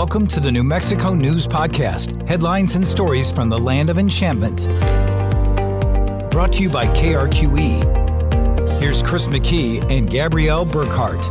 Welcome to the New Mexico News Podcast headlines and stories from the land of enchantment. Brought to you by KRQE. Here's Chris McKee and Gabrielle Burkhart.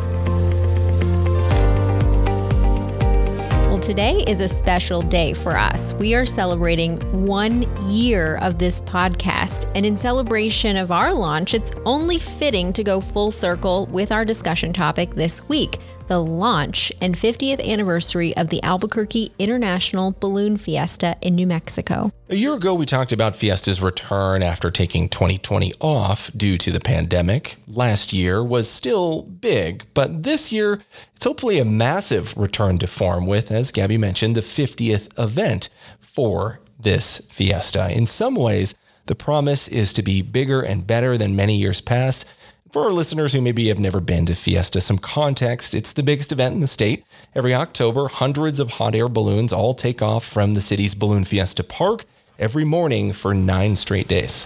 Well, today is a special day for us. We are celebrating one year of this podcast. And in celebration of our launch, it's only fitting to go full circle with our discussion topic this week the launch and 50th anniversary of the Albuquerque International Balloon Fiesta in New Mexico. A year ago, we talked about Fiesta's return after taking 2020 off due to the pandemic. Last year was still big, but this year, it's hopefully a massive return to form with, as Gabby mentioned, the 50th event for this Fiesta. In some ways, the promise is to be bigger and better than many years past. For our listeners who maybe have never been to Fiesta, some context it's the biggest event in the state. Every October, hundreds of hot air balloons all take off from the city's Balloon Fiesta Park every morning for nine straight days.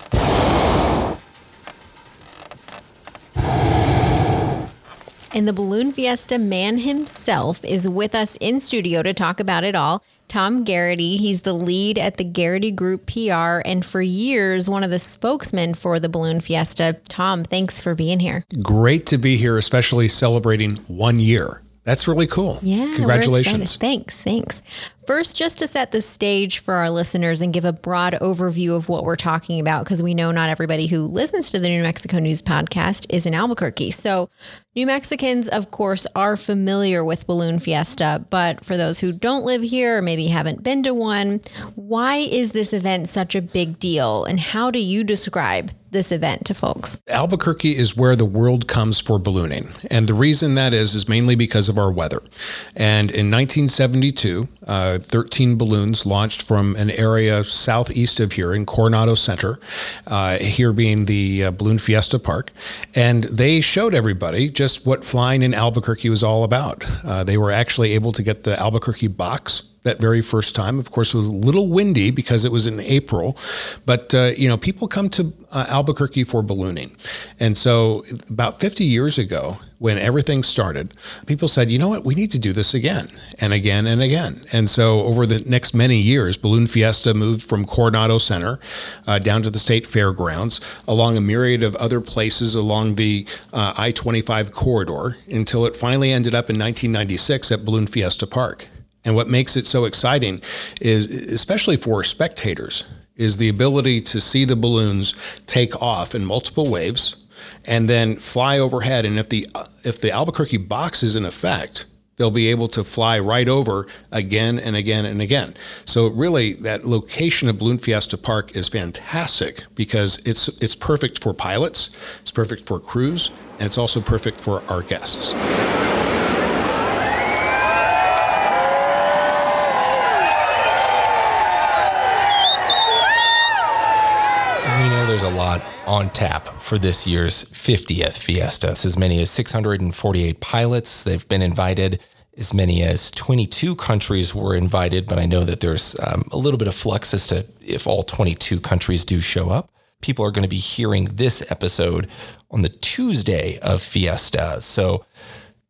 And the Balloon Fiesta man himself is with us in studio to talk about it all. Tom Garrity, he's the lead at the Garrity Group PR and for years one of the spokesmen for the Balloon Fiesta. Tom, thanks for being here. Great to be here, especially celebrating one year. That's really cool. Yeah. Congratulations. Thanks. Thanks. First, just to set the stage for our listeners and give a broad overview of what we're talking about, because we know not everybody who listens to the New Mexico News podcast is in Albuquerque. So, New Mexicans, of course, are familiar with Balloon Fiesta, but for those who don't live here or maybe haven't been to one, why is this event such a big deal? And how do you describe this event to folks? Albuquerque is where the world comes for ballooning. And the reason that is, is mainly because of our weather. And in 1972, uh, 13 balloons launched from an area southeast of here in Coronado Center, uh, here being the uh, Balloon Fiesta Park. And they showed everybody just what flying in Albuquerque was all about. Uh, they were actually able to get the Albuquerque box that very first time. Of course, it was a little windy because it was in April, but uh, you know, people come to uh, Albuquerque for ballooning, and so about 50 years ago, when everything started, people said, you know what, we need to do this again and again and again. And so over the next many years, Balloon Fiesta moved from Coronado Center uh, down to the state fairgrounds, along a myriad of other places along the uh, I 25 corridor until it finally ended up in 1996 at Balloon Fiesta Park. And what makes it so exciting is, especially for spectators, is the ability to see the balloons take off in multiple waves and then fly overhead. And if the if the Albuquerque box is in effect, they'll be able to fly right over again and again and again. So really, that location of Balloon Fiesta Park is fantastic because it's it's perfect for pilots, it's perfect for crews, and it's also perfect for our guests. Tap for this year's 50th Fiesta. It's as many as 648 pilots. They've been invited. As many as 22 countries were invited, but I know that there's um, a little bit of flux as to if all 22 countries do show up. People are going to be hearing this episode on the Tuesday of Fiesta. So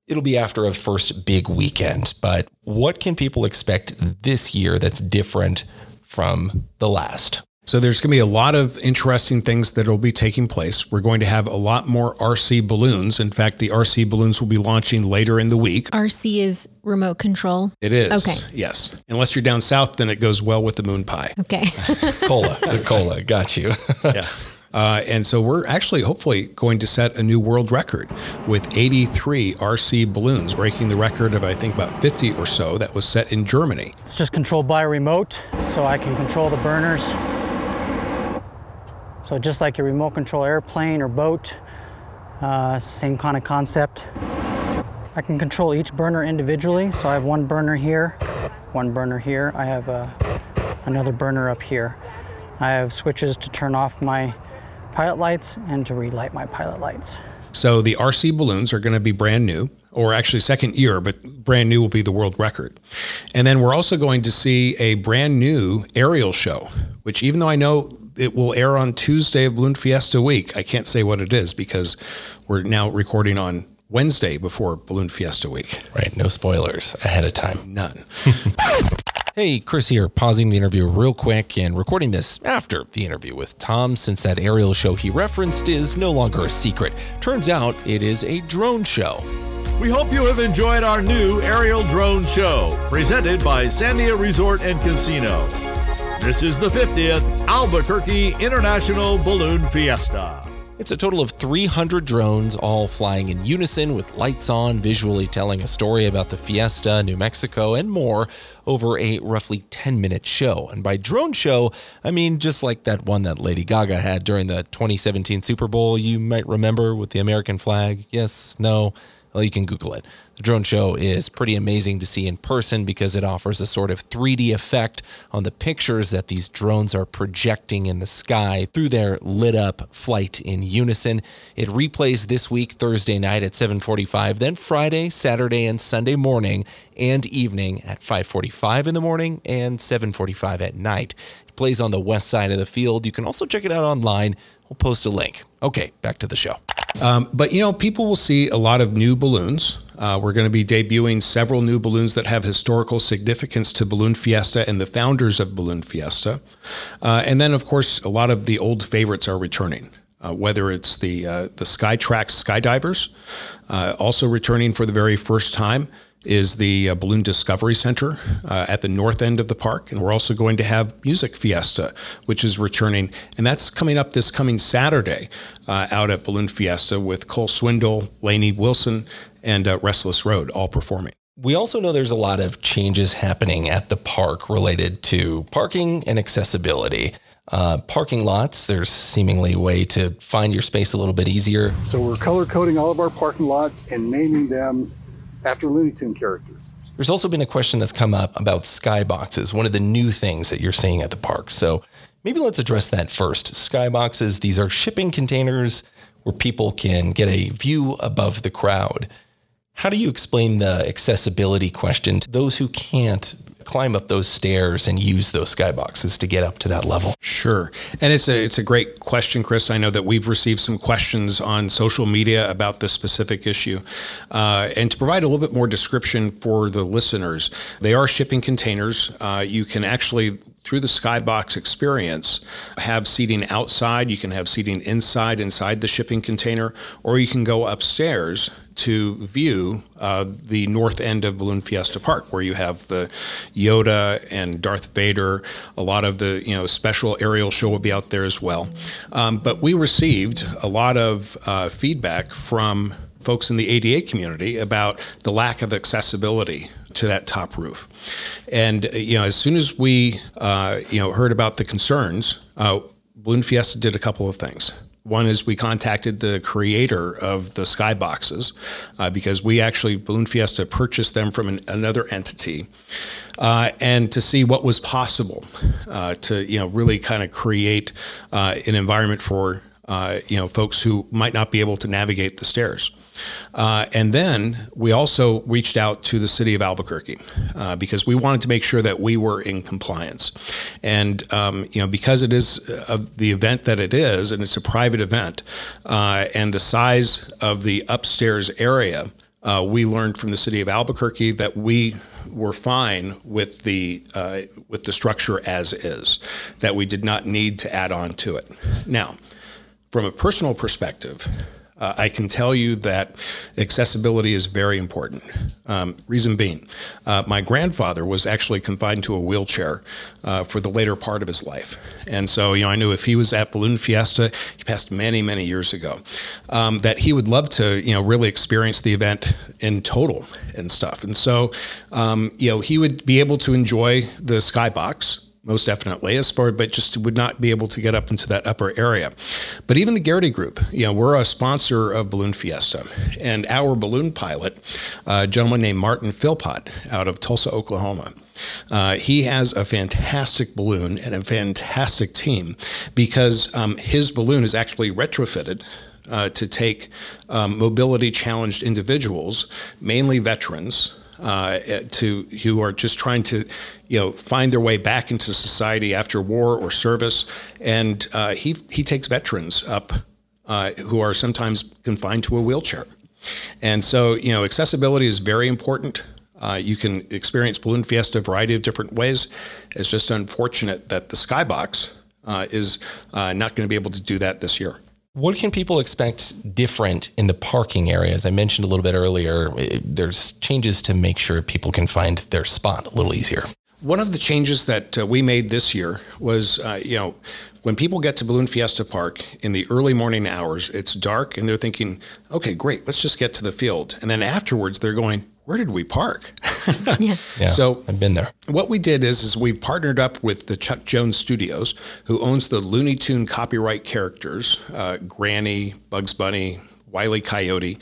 it'll be after a first big weekend. But what can people expect this year that's different from the last? So there's going to be a lot of interesting things that will be taking place. We're going to have a lot more RC balloons. In fact, the RC balloons will be launching later in the week. RC is remote control. It is. Okay. Yes. Unless you're down south, then it goes well with the moon pie. Okay. cola. The cola. Got you. yeah. Uh, and so we're actually hopefully going to set a new world record with 83 RC balloons, breaking the record of I think about 50 or so that was set in Germany. It's just controlled by a remote, so I can control the burners so just like a remote control airplane or boat, uh, same kind of concept. I can control each burner individually. So I have one burner here, one burner here. I have uh, another burner up here. I have switches to turn off my pilot lights and to relight my pilot lights. So the RC balloons are going to be brand new, or actually second year, but brand new will be the world record. And then we're also going to see a brand new aerial show, which even though I know it will air on Tuesday of Balloon Fiesta week. I can't say what it is because we're now recording on Wednesday before Balloon Fiesta week. Right. No spoilers ahead of time. None. Hey, Chris here, pausing the interview real quick and recording this after the interview with Tom since that aerial show he referenced is no longer a secret. Turns out it is a drone show. We hope you have enjoyed our new aerial drone show, presented by Sandia Resort and Casino. This is the 50th Albuquerque International Balloon Fiesta. It's a total of 300 drones, all flying in unison with lights on, visually telling a story about the fiesta, New Mexico, and more over a roughly 10 minute show. And by drone show, I mean just like that one that Lady Gaga had during the 2017 Super Bowl, you might remember with the American flag. Yes, no. Well, you can Google it. The drone show is pretty amazing to see in person because it offers a sort of 3D effect on the pictures that these drones are projecting in the sky through their lit up flight in unison. It replays this week Thursday night at 7:45, then Friday, Saturday and Sunday morning and evening at 5:45 in the morning and 7:45 at night. It plays on the west side of the field. You can also check it out online. We'll post a link. Okay, back to the show. Um, but you know, people will see a lot of new balloons. Uh, we're going to be debuting several new balloons that have historical significance to Balloon Fiesta and the founders of Balloon Fiesta. Uh, and then, of course, a lot of the old favorites are returning. Uh, whether it's the uh, the Skytrax skydivers, uh, also returning for the very first time is the uh, Balloon Discovery Center uh, at the north end of the park. And we're also going to have Music Fiesta, which is returning. And that's coming up this coming Saturday uh, out at Balloon Fiesta with Cole Swindell, Lainey Wilson, and uh, Restless Road all performing. We also know there's a lot of changes happening at the park related to parking and accessibility. Uh, parking lots, there's seemingly a way to find your space a little bit easier. So we're color coding all of our parking lots and naming them after Looney Tune characters. There's also been a question that's come up about skyboxes, one of the new things that you're seeing at the park. So maybe let's address that first. Skyboxes, these are shipping containers where people can get a view above the crowd. How do you explain the accessibility question to those who can't climb up those stairs and use those skyboxes to get up to that level? Sure. And it's a it's a great question, Chris. I know that we've received some questions on social media about this specific issue. Uh, and to provide a little bit more description for the listeners, they are shipping containers. Uh, you can actually through the skybox experience have seating outside you can have seating inside inside the shipping container or you can go upstairs to view uh, the north end of balloon fiesta park where you have the yoda and darth vader a lot of the you know special aerial show will be out there as well um, but we received a lot of uh, feedback from folks in the ada community about the lack of accessibility to that top roof. And uh, you know, as soon as we uh, you know heard about the concerns, uh, Balloon Fiesta did a couple of things. One is we contacted the creator of the skyboxes uh, because we actually Balloon Fiesta purchased them from an, another entity, uh, and to see what was possible uh, to you know really kind of create uh, an environment for uh, you know folks who might not be able to navigate the stairs. Uh, and then we also reached out to the city of Albuquerque uh, because we wanted to make sure that we were in compliance. And um, you know, because it is uh, the event that it is, and it's a private event, uh, and the size of the upstairs area, uh, we learned from the city of Albuquerque that we were fine with the uh, with the structure as is, that we did not need to add on to it. Now, from a personal perspective uh, I can tell you that accessibility is very important. Um, reason being, uh, my grandfather was actually confined to a wheelchair uh, for the later part of his life. And so, you know, I knew if he was at Balloon Fiesta, he passed many, many years ago, um, that he would love to, you know, really experience the event in total and stuff. And so, um, you know, he would be able to enjoy the skybox most definitely as far but just would not be able to get up into that upper area. But even the Garrity group you know we're a sponsor of balloon fiesta. And our balloon pilot a gentleman named martin philpott out of tulsa oklahoma uh, he has a fantastic balloon and a fantastic team because um, his balloon is actually retrofitted uh, to take um, mobility challenged individuals, mainly veterans, uh, to who are just trying to, you know, find their way back into society after war or service. And uh, he he takes veterans up uh, who are sometimes confined to a wheelchair. And so, you know, accessibility is very important. Uh, you can experience Balloon Fiesta a variety of different ways. It's just unfortunate that the Skybox uh, is uh, not going to be able to do that this year. What can people expect different in the parking areas? I mentioned a little bit earlier, there's changes to make sure people can find their spot a little easier. One of the changes that uh, we made this year was, uh, you know, when people get to Balloon Fiesta Park in the early morning hours, it's dark and they're thinking, okay, great, let's just get to the field. And then afterwards, they're going, where did we park? yeah. yeah. So I've been there. What we did is, is we partnered up with the Chuck Jones Studios, who owns the Looney Tune copyright characters, uh, Granny, Bugs Bunny, Wiley Coyote,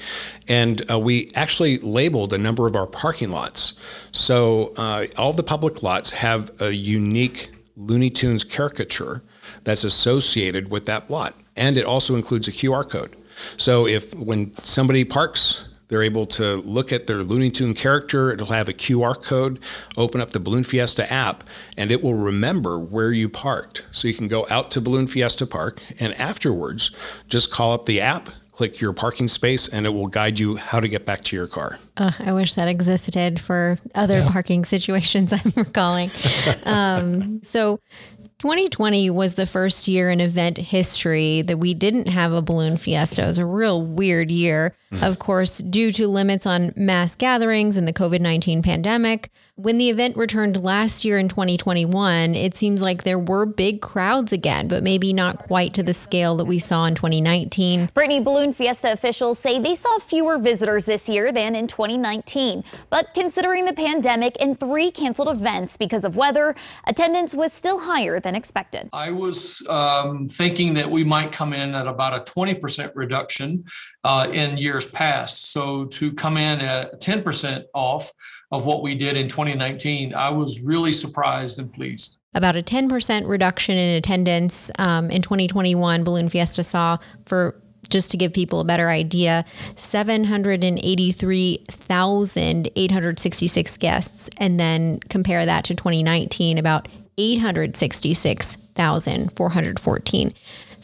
and uh, we actually labeled a number of our parking lots. So uh, all the public lots have a unique Looney Tunes caricature that's associated with that lot, and it also includes a QR code. So if when somebody parks they're able to look at their Looney Tune character. It'll have a QR code, open up the Balloon Fiesta app, and it will remember where you parked. So you can go out to Balloon Fiesta Park and afterwards just call up the app, click your parking space, and it will guide you how to get back to your car. Uh, I wish that existed for other yeah. parking situations I'm recalling. um, so 2020 was the first year in event history that we didn't have a balloon fiesta. It was a real weird year, mm-hmm. of course, due to limits on mass gatherings and the COVID 19 pandemic. When the event returned last year in 2021, it seems like there were big crowds again, but maybe not quite to the scale that we saw in 2019. Brittany Balloon Fiesta officials say they saw fewer visitors this year than in 2019. But considering the pandemic and three canceled events because of weather, attendance was still higher than expected. I was um, thinking that we might come in at about a 20% reduction uh, in years past. So to come in at 10% off of what we did in 2019, I was really surprised and pleased. About a 10% reduction in attendance um, in 2021, Balloon Fiesta saw for just to give people a better idea, 783,866 guests. And then compare that to 2019, about 866,414.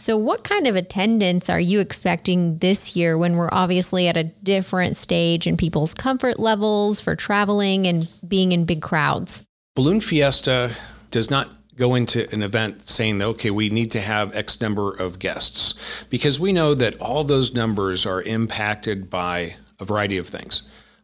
So, what kind of attendance are you expecting this year when we're obviously at a different stage in people's comfort levels for traveling and being in big crowds? Balloon Fiesta does not go into an event saying that, okay, we need to have X number of guests because we know that all those numbers are impacted by a variety of things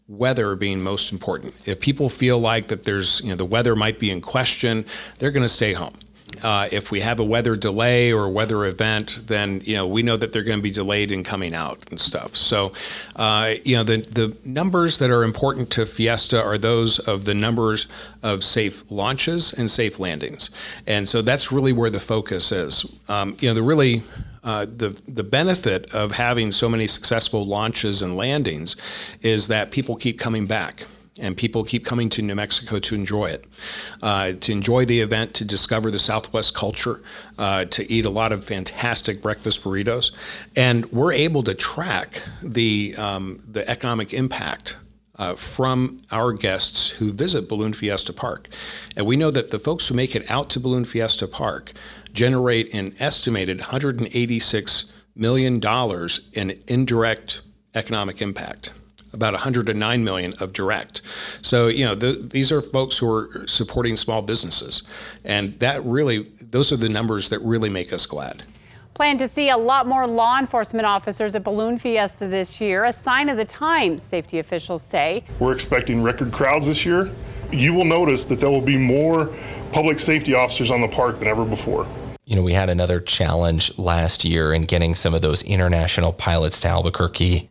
weather being most important. If people feel like that there's, you know, the weather might be in question, they're going to stay home. Uh, if we have a weather delay or weather event, then you know we know that they're going to be delayed in coming out and stuff. So, uh, you know the the numbers that are important to Fiesta are those of the numbers of safe launches and safe landings, and so that's really where the focus is. Um, you know the really uh, the the benefit of having so many successful launches and landings is that people keep coming back and people keep coming to New Mexico to enjoy it, uh, to enjoy the event, to discover the Southwest culture, uh, to eat a lot of fantastic breakfast burritos, and we're able to track the um, the economic impact. Uh, from our guests who visit Balloon Fiesta Park. And we know that the folks who make it out to Balloon Fiesta Park generate an estimated $186 million in indirect economic impact about 109 million of direct. So, you know, the, these are folks who are supporting small businesses. And that really, those are the numbers that really make us glad. Plan to see a lot more law enforcement officers at Balloon Fiesta this year, a sign of the times, safety officials say. We're expecting record crowds this year. You will notice that there will be more public safety officers on the park than ever before you know, we had another challenge last year in getting some of those international pilots to Albuquerque.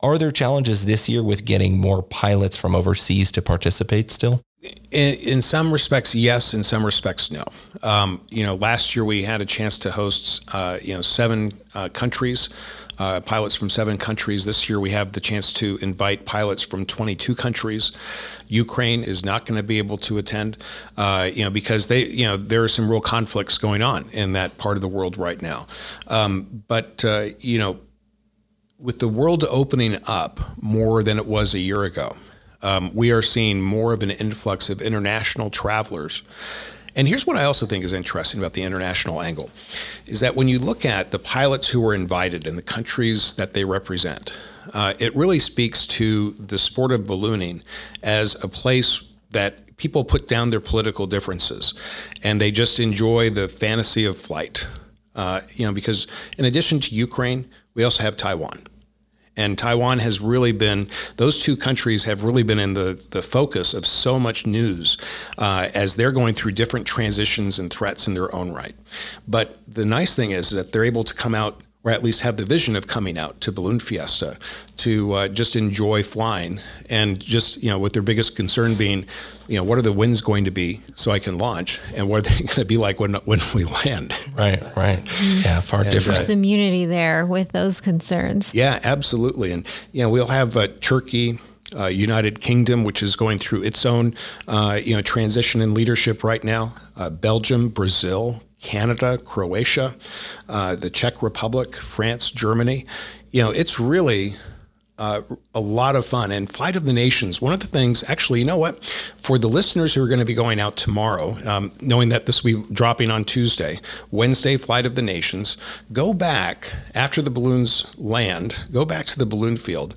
Are there challenges this year with getting more pilots from overseas to participate still? In, in some respects, yes. In some respects, no. Um, you know, last year we had a chance to host, uh, you know, seven uh, countries uh, pilots from seven countries. This year we have the chance to invite pilots from 22 countries. Ukraine is not going to be able to attend, uh, you know, because they, you know, there are some real conflicts going on in that part of the world right now. Um, but uh, you know, with the world opening up more than it was a year ago, um, we are seeing more of an influx of international travelers and here's what I also think is interesting about the international angle is that when you look at the pilots who were invited and the countries that they represent, uh, it really speaks to the sport of ballooning as a place that people put down their political differences and they just enjoy the fantasy of flight. Uh, you know, because in addition to Ukraine, we also have Taiwan. And Taiwan has really been, those two countries have really been in the, the focus of so much news uh, as they're going through different transitions and threats in their own right. But the nice thing is that they're able to come out or at least have the vision of coming out to Balloon Fiesta to uh, just enjoy flying and just, you know, with their biggest concern being, you know, what are the winds going to be so I can launch and what are they going to be like when, when we land? Right, right. Yeah, far and, different. There's immunity there with those concerns. Yeah, absolutely. And, you know, we'll have uh, Turkey, uh, United Kingdom, which is going through its own, uh, you know, transition in leadership right now. Uh, Belgium, Brazil, Canada, Croatia, uh, the Czech Republic, France, Germany. You know, it's really uh, a lot of fun. And Flight of the Nations, one of the things, actually, you know what? For the listeners who are going to be going out tomorrow, um, knowing that this will be dropping on Tuesday, Wednesday, Flight of the Nations, go back after the balloons land, go back to the balloon field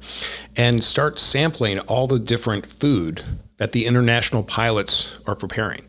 and start sampling all the different food that the international pilots are preparing.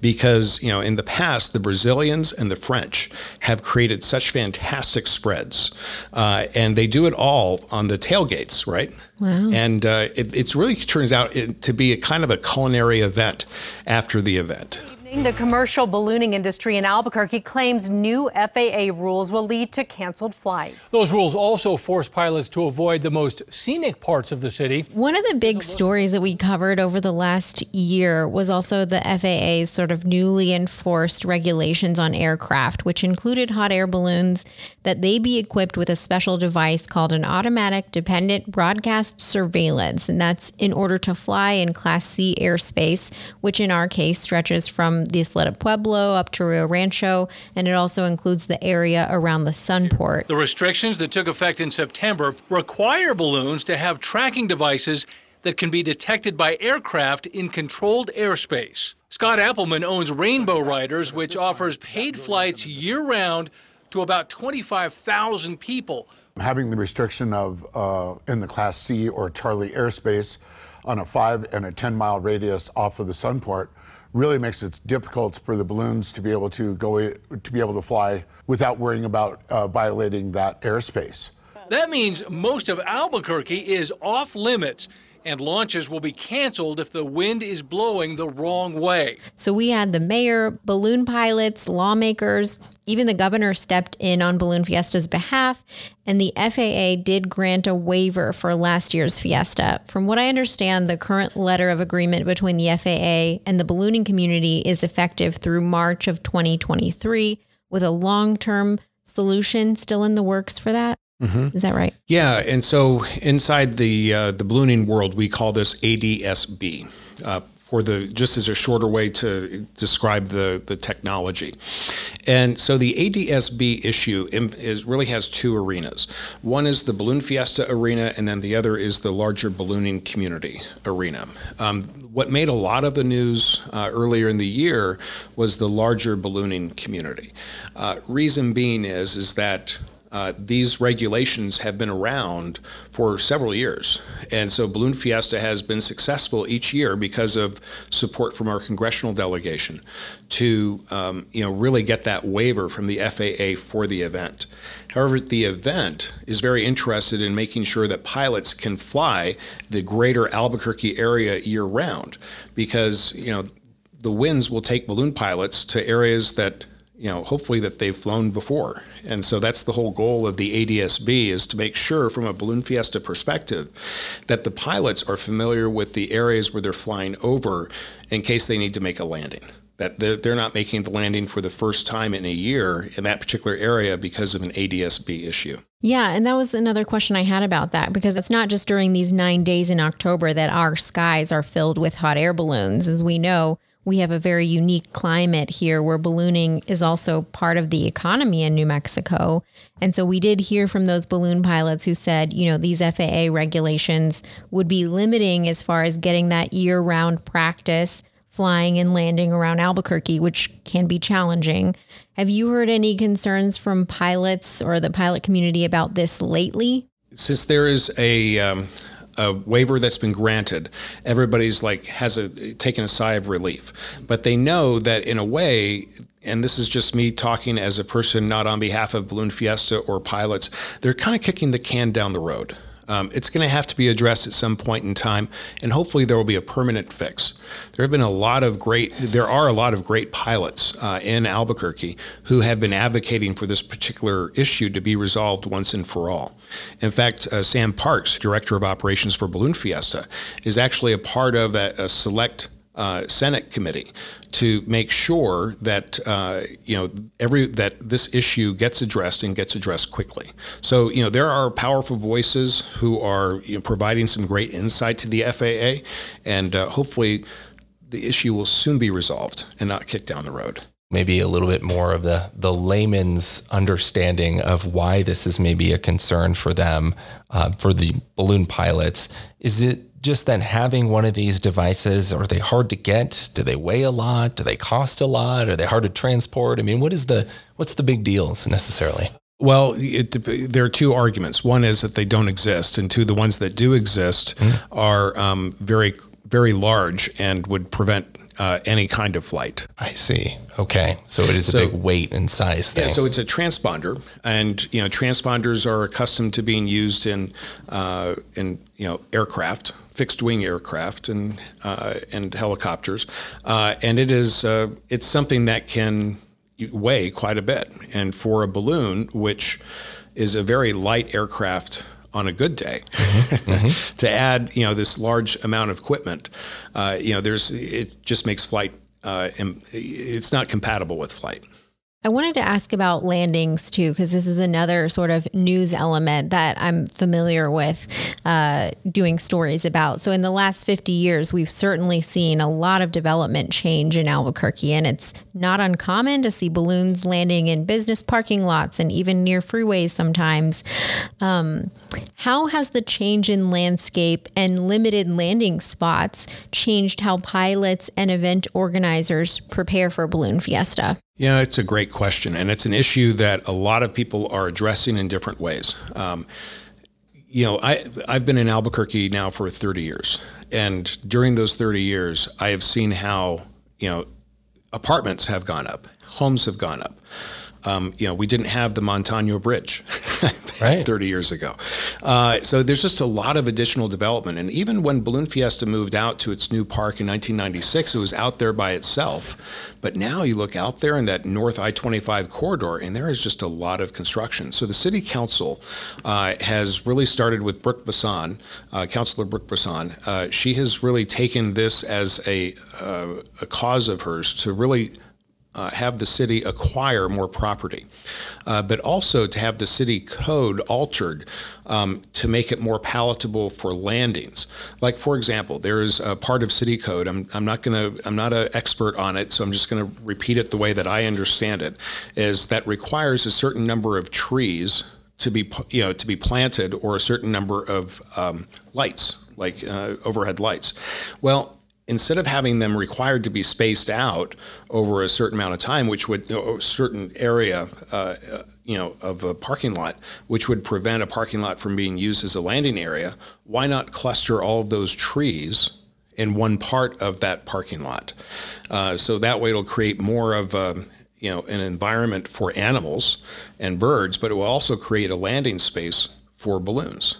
Because, you know, in the past, the Brazilians and the French have created such fantastic spreads. Uh, and they do it all on the tailgates, right? Wow. And uh, it it's really turns out to be a kind of a culinary event after the event. The commercial ballooning industry in Albuquerque claims new FAA rules will lead to canceled flights. Those rules also force pilots to avoid the most scenic parts of the city. One of the big stories that we covered over the last year was also the FAA's sort of newly enforced regulations on aircraft, which included hot air balloons that they be equipped with a special device called an automatic dependent broadcast surveillance. And that's in order to fly in Class C airspace, which in our case stretches from the Isleta Pueblo up to Rio Rancho, and it also includes the area around the Sunport. The restrictions that took effect in September require balloons to have tracking devices that can be detected by aircraft in controlled airspace. Scott Appelman owns Rainbow Ryders, which offers paid flights year round to about 25,000 people. Having the restriction of uh, in the Class C or Charlie airspace on a five and a 10 mile radius off of the Sunport really makes it difficult for the balloons to be able to go to be able to fly without worrying about uh, violating that airspace. That means most of Albuquerque is off limits and launches will be canceled if the wind is blowing the wrong way. So we had the mayor, balloon pilots, lawmakers, even the governor stepped in on Balloon Fiesta's behalf, and the FAA did grant a waiver for last year's Fiesta. From what I understand, the current letter of agreement between the FAA and the ballooning community is effective through March of 2023, with a long term solution still in the works for that. Mm-hmm. Is that right? Yeah, and so inside the uh, the ballooning world, we call this ADSB. Uh, for the just as a shorter way to describe the the technology, and so the ADSB issue is really has two arenas. One is the Balloon Fiesta arena, and then the other is the larger ballooning community arena. Um, what made a lot of the news uh, earlier in the year was the larger ballooning community. Uh, reason being is is that uh, these regulations have been around for several years. And so Balloon Fiesta has been successful each year because of support from our congressional delegation to um, you know, really get that waiver from the FAA for the event. However, the event is very interested in making sure that pilots can fly the greater Albuquerque area year round because you know the winds will take balloon pilots to areas that you know, hopefully that they've flown before. And so that's the whole goal of the ADSB is to make sure from a Balloon Fiesta perspective that the pilots are familiar with the areas where they're flying over in case they need to make a landing. That they're not making the landing for the first time in a year in that particular area because of an ADSB issue. Yeah, and that was another question I had about that because it's not just during these nine days in October that our skies are filled with hot air balloons. As we know, we have a very unique climate here where ballooning is also part of the economy in New Mexico. And so we did hear from those balloon pilots who said, you know, these FAA regulations would be limiting as far as getting that year round practice flying and landing around Albuquerque, which can be challenging. Have you heard any concerns from pilots or the pilot community about this lately? since there is a um, a waiver that's been granted, everybody's like has a taken a sigh of relief. But they know that in a way, and this is just me talking as a person not on behalf of Balloon Fiesta or pilots, they're kind of kicking the can down the road. Um, it's going to have to be addressed at some point in time, and hopefully there will be a permanent fix. There have been a lot of great, there are a lot of great pilots uh, in Albuquerque who have been advocating for this particular issue to be resolved once and for all. In fact, uh, Sam Parks, director of operations for Balloon Fiesta, is actually a part of a, a select uh, Senate committee to make sure that uh, you know every that this issue gets addressed and gets addressed quickly. So you know there are powerful voices who are you know, providing some great insight to the FAA, and uh, hopefully the issue will soon be resolved and not kicked down the road. Maybe a little bit more of the the layman's understanding of why this is maybe a concern for them, uh, for the balloon pilots. Is it just then having one of these devices are they hard to get? Do they weigh a lot? Do they cost a lot? Are they hard to transport? I mean what is the what's the big deals necessarily? Well, it, there are two arguments. One is that they don't exist, and two, the ones that do exist mm. are um, very, very large and would prevent uh, any kind of flight. I see. Okay, so it is so, a big weight and size thing. Yeah, so it's a transponder, and you know transponders are accustomed to being used in uh, in you know aircraft fixed wing aircraft and uh, and helicopters, uh, and it is uh, it's something that can weigh quite a bit. And for a balloon, which is a very light aircraft on a good day, mm-hmm. mm-hmm. to add you know this large amount of equipment, uh, you know there's it just makes flight. Uh, it's not compatible with flight. I wanted to ask about landings too, because this is another sort of news element that I'm familiar with uh, doing stories about. So, in the last 50 years, we've certainly seen a lot of development change in Albuquerque, and it's not uncommon to see balloons landing in business parking lots and even near freeways sometimes. Um, how has the change in landscape and limited landing spots changed how pilots and event organizers prepare for Balloon Fiesta? Yeah, it's a great question, and it's an issue that a lot of people are addressing in different ways. Um, you know, I I've been in Albuquerque now for 30 years, and during those 30 years, I have seen how you know apartments have gone up, homes have gone up. Um, you know, we didn't have the Montano Bridge right. 30 years ago. Uh, so there's just a lot of additional development. And even when Balloon Fiesta moved out to its new park in 1996, it was out there by itself. But now you look out there in that North I 25 corridor, and there is just a lot of construction. So the City Council uh, has really started with Brook Bassan, uh, Councilor Brook Bassan. Uh, she has really taken this as a, uh, a cause of hers to really uh, have the city acquire more property, uh, but also to have the city code altered um, to make it more palatable for landings. Like, for example, there is a part of city code. I'm, I'm not to. I'm not an expert on it, so I'm just going to repeat it the way that I understand it. Is that requires a certain number of trees to be you know to be planted or a certain number of um, lights like uh, overhead lights. Well, instead of having them required to be spaced out over a certain amount of time, which would a certain area, uh, you know, of a parking lot, which would prevent a parking lot from being used as a landing area, why not cluster all of those trees in one part of that parking lot? Uh, so that way, it'll create more of a you know an environment for animals and birds, but it will also create a landing space for balloons.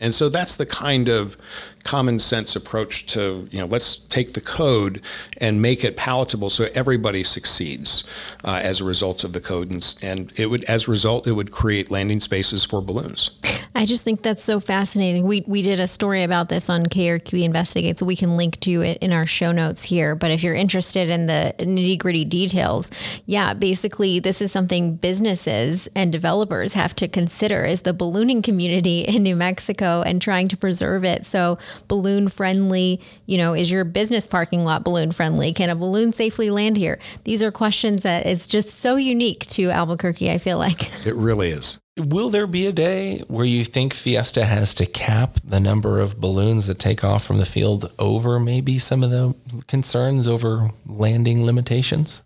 And so that's the kind of common sense approach to, you know, let's take the code and make it palatable so everybody succeeds uh, as a result of the code. And, and it would, as a result, it would create landing spaces for balloons. I just think that's so fascinating. We, we did a story about this on KRQE Investigate, so we can link to it in our show notes here. But if you're interested in the nitty gritty details, yeah, basically, this is something businesses and developers have to consider is the ballooning community in New Mexico and trying to preserve it. So balloon friendly? You know, is your business parking lot balloon friendly? Can a balloon safely land here? These are questions that is just so unique to Albuquerque, I feel like. It really is. Will there be a day where you think Fiesta has to cap the number of balloons that take off from the field over maybe some of the concerns over landing limitations?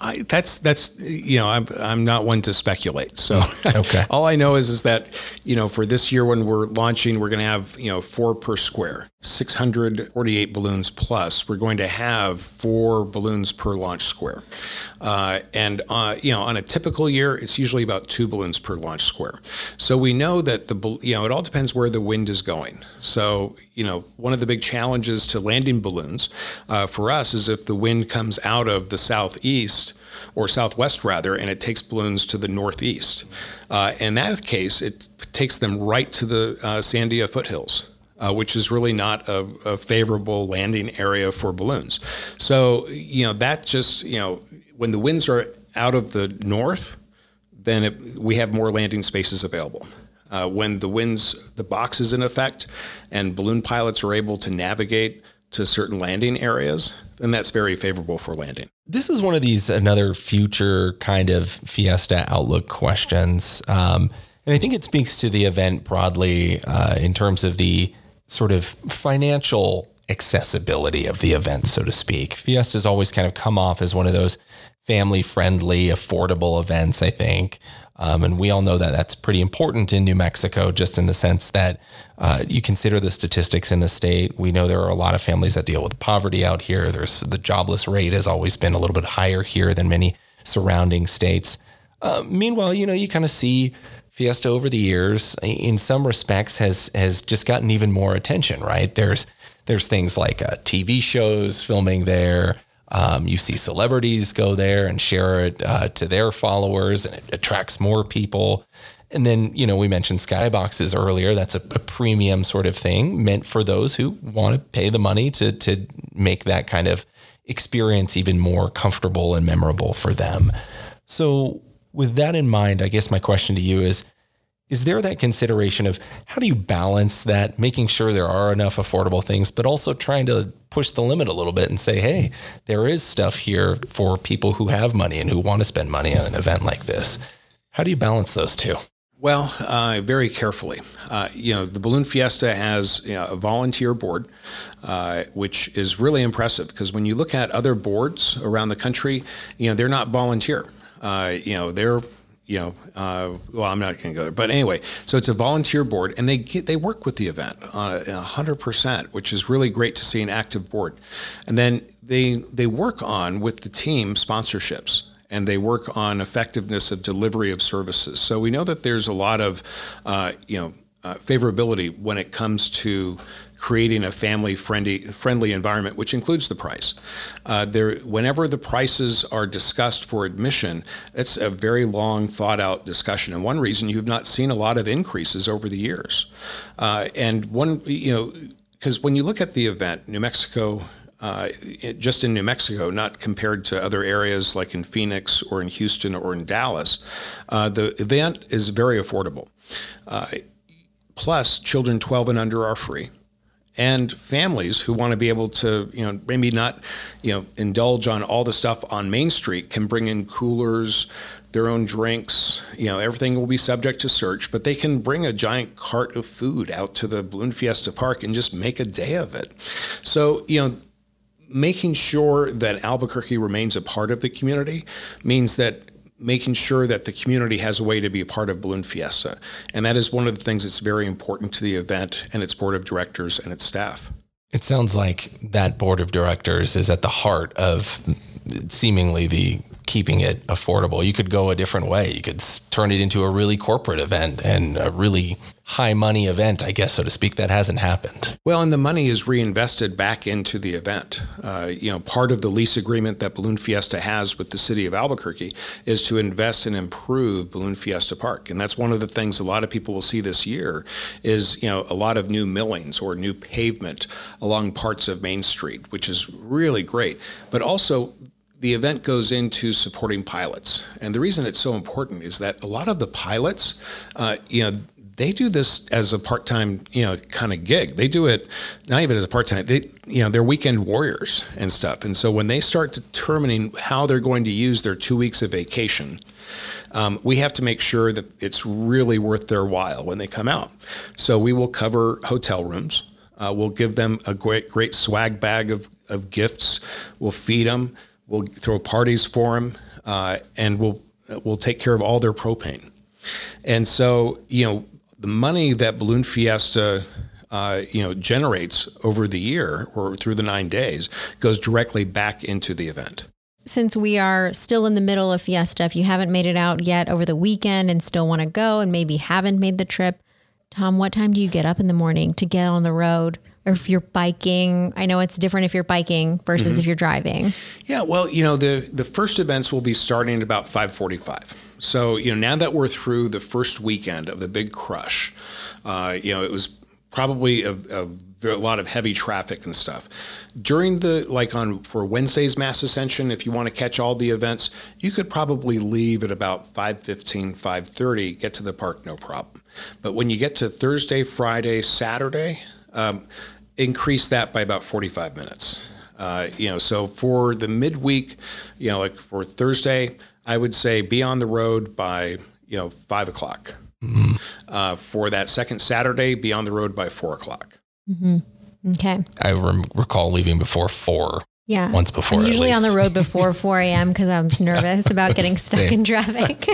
I, that's that's you know I'm I'm not one to speculate. So okay. all I know is is that you know for this year when we're launching, we're going to have you know four per square, 648 balloons plus. We're going to have four balloons per launch square, uh, and uh, you know on a typical year, it's usually about two balloons per launch square. So we know that the you know it all depends where the wind is going. So you know one of the big challenges to landing balloons uh, for us is if the wind comes out of the southeast or southwest rather, and it takes balloons to the northeast. Uh, in that case, it takes them right to the uh, Sandia foothills. Uh, which is really not a, a, favorable landing area for balloons. So, you know, that just, you know, when the winds are out of the north, then it, we have more landing spaces available. Uh, when the winds, the box is in effect, and balloon pilots are able to navigate to certain landing areas, then that's very favorable for landing. This is one of these another future kind of Fiesta outlook questions. Um, and I think it speaks to the event broadly uh, in terms of the sort of financial accessibility of the event, so to speak. Fiesta's always kind of come off as one of those family friendly, affordable events, I think. Um, and we all know that that's pretty important in New Mexico, just in the sense that uh, you consider the statistics in the state. We know there are a lot of families that deal with poverty out here. There's the jobless rate has always been a little bit higher here than many surrounding states. Uh, meanwhile, you know, you kind of see Fiesta over the years, in some respects, has has just gotten even more attention. Right? There's there's things like uh, TV shows filming there. Um, you see celebrities go there and share it uh, to their followers, and it attracts more people. And then, you know, we mentioned skyboxes earlier. That's a, a, premium sort of thing meant for those who want to pay the money to to make that kind of experience even more comfortable and memorable for them. So, with that in mind, I guess my question to you is is there that consideration of how do you balance that, making sure there are enough affordable things, but also trying to push the limit a little bit and say, hey, there is stuff here for people who have money and who want to spend money on an event like this? How do you balance those two? Well, uh, very carefully. Uh, you know, the Balloon Fiesta has you know, a volunteer board, uh, which is really impressive because when you look at other boards around the country, you know, they're not volunteer. Uh, you know, they're you know, uh, well, I'm not going to go there, but anyway, so it's a volunteer board, and they get, they work with the event on hundred percent, which is really great to see an active board, and then they they work on with the team sponsorships and they work on effectiveness of delivery of services. So we know that there's a lot of, uh, you know, uh, favorability when it comes to creating a family friendly friendly environment, which includes the price. Uh, there, whenever the prices are discussed for admission, it's a very long, thought out discussion. And one reason you've not seen a lot of increases over the years, uh, and one, you know, because when you look at the event, New Mexico. Uh, it, just in New Mexico, not compared to other areas like in Phoenix or in Houston or in Dallas, uh, the event is very affordable. Uh, plus, children 12 and under are free and families who want to be able to, you know, maybe not, you know, indulge on all the stuff on Main Street can bring in coolers, their own drinks, you know, everything will be subject to search, but they can bring a giant cart of food out to the Balloon Fiesta Park and just make a day of it. So, you know, making sure that Albuquerque remains a part of the community means that making sure that the community has a way to be a part of Balloon Fiesta. And that is one of the things that's very important to the event and its board of directors and its staff. It sounds like that board of directors is at the heart of seemingly the keeping it affordable. You could go a different way. You could turn it into a really corporate event and a really high money event, I guess, so to speak. That hasn't happened. Well, and the money is reinvested back into the event. Uh, you know, part of the lease agreement that Balloon Fiesta has with the city of Albuquerque is to invest and improve Balloon Fiesta Park, and that's one of the things a lot of people will see this year is you know a lot of new millings or new pavement along parts of Main Street, which is really great. But also the event goes into supporting pilots. And the reason it's so important is that a lot of the pilots, uh, you know, they do this as a part-time, you know, kind of gig. They do it not even as a part-time. They, you know, they're weekend warriors and stuff. And so when they start determining how they're going to use their two weeks of vacation, um, we have to make sure that it's really worth their while when they come out. So we will cover hotel rooms. Uh, we'll give them a great, great swag bag of, of gifts. We'll feed them. We'll throw parties for them. uh, and will we'll take care of all their propane. And so, you know, the money that Balloon Fiesta uh, you know generates over the year or through the nine days goes directly back into the event. Since we are still in the middle of Fiesta, if you haven't made it out yet over the weekend and still want to go and maybe haven't made the trip, Tom, what time do you get up in the morning to get on the road? Or if you're biking, I know it's different if you're biking versus Mhm. if you're driving. Yeah, well, you know, the the first events will be starting at about 5:45. So, you know, now that we're through the first weekend of the big crush, uh, you know, it was probably a, a, a lot of heavy traffic and stuff. During the like on for Wednesday's mass ascension, if you want to catch all the events, you could probably leave at about 5:15, 5:30, get to the park no problem. But when you get to Thursday, Friday, Saturday, um, increase that by about 45 minutes. Uh, you know, so for the midweek, you know, like for Thursday, I would say be on the road by you know five o'clock. Uh, for that second Saturday, be on the road by four o'clock. hmm Okay. I rem- recall leaving before four. Yeah. Once before. I'm usually on the road before 4 a.m. because I'm nervous about getting stuck Same. in traffic.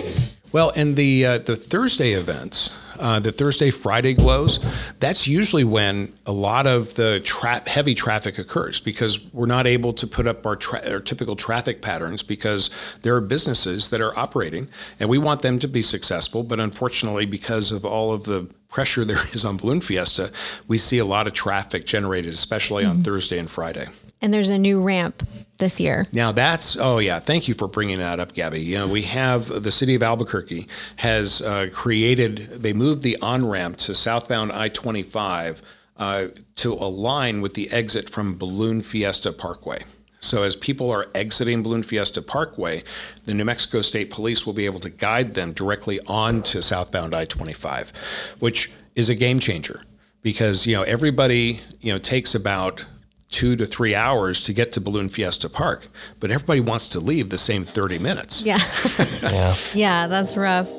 Well, and the uh, the Thursday events, uh, the Thursday Friday glows, that's usually when a lot of the tra- heavy traffic occurs because we're not able to put up our, tra- our typical traffic patterns because there are businesses that are operating and we want them to be successful, but unfortunately, because of all of the pressure there is on Balloon Fiesta, we see a lot of traffic generated, especially on Mhm. Thursday and Friday. And there's a new ramp this year. Now that's oh yeah, thank you for bringing that up, Gabby. You know, we have the city of Albuquerque has uh, created. They moved the on ramp to southbound I twenty five uh, to align with the exit from Balloon Fiesta Parkway. So as people are exiting Balloon Fiesta Parkway, the New Mexico State Police will be able to guide them directly onto southbound I twenty five, which is a game changer because you know everybody you know takes about two to three hours to get to Balloon Fiesta Park, but everybody wants to leave the same 30 minutes. Yeah. yeah. Yeah, that's rough.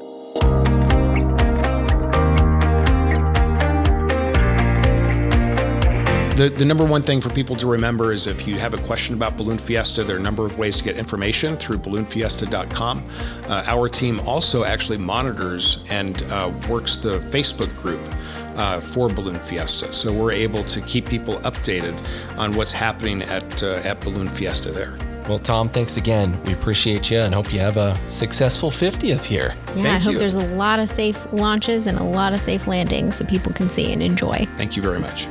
The, the number one thing for people to remember is if you have a question about Balloon Fiesta, there are a number of ways to get information through balloonfiesta.com. Uh, our team also actually monitors and uh, works the Facebook group uh, for Balloon Fiesta. So we're able to keep people updated on what's happening at, uh, at Balloon Fiesta there. Well, Tom, thanks again. We appreciate you and hope you have a successful 50th here. Yeah, I hope there's a lot of safe launches and a lot of safe landings so people can see and enjoy. Thank you very much.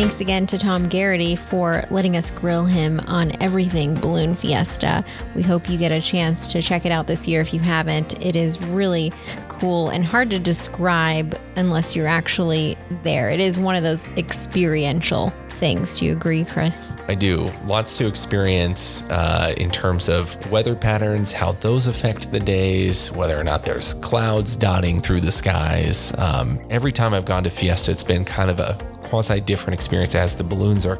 Thanks again to Tom Garrity for letting us grill him on everything Balloon Fiesta. We hope you get a chance to check it out this year if you haven't. It is really cool and hard to describe unless you're actually there. It is one of those experiential things. Do you agree, Chris? I do. Lots to experience uh, in terms of weather patterns, how those affect the days, whether or not there's clouds dotting through the skies. Um, every time I've gone to Fiesta, it's been kind of a quasi different experience as the balloons are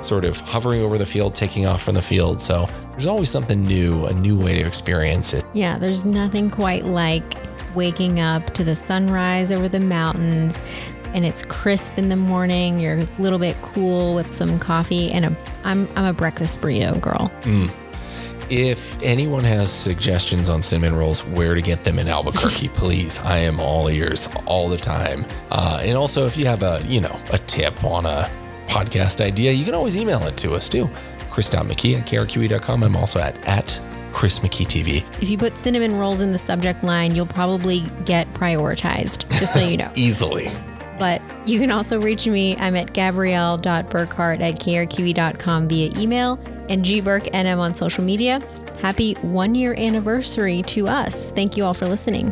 sort of hovering over the field, taking off from the field. So there's always something new, a new way to experience it. Yeah, there's nothing quite like waking up to the sunrise over the mountains and it's crisp in the morning. You're a little bit cool with some coffee and a I'm I'm a breakfast burrito girl. Mm. If anyone has suggestions on cinnamon rolls, where to get them in Albuquerque, please. I am all ears all the time. Uh, and also, if you have a you know a tip on a podcast idea, you can always email it to us too. Chris.mckee at krqe.com. I'm also at at Chris McKee TV. If you put cinnamon rolls in the subject line, you'll probably get prioritized, just so you know. Easily. But you can also reach me. I'm at gabrielle.burkhart at krqe.com via email and gburknm on social media. Happy one year anniversary to us. Thank you all for listening.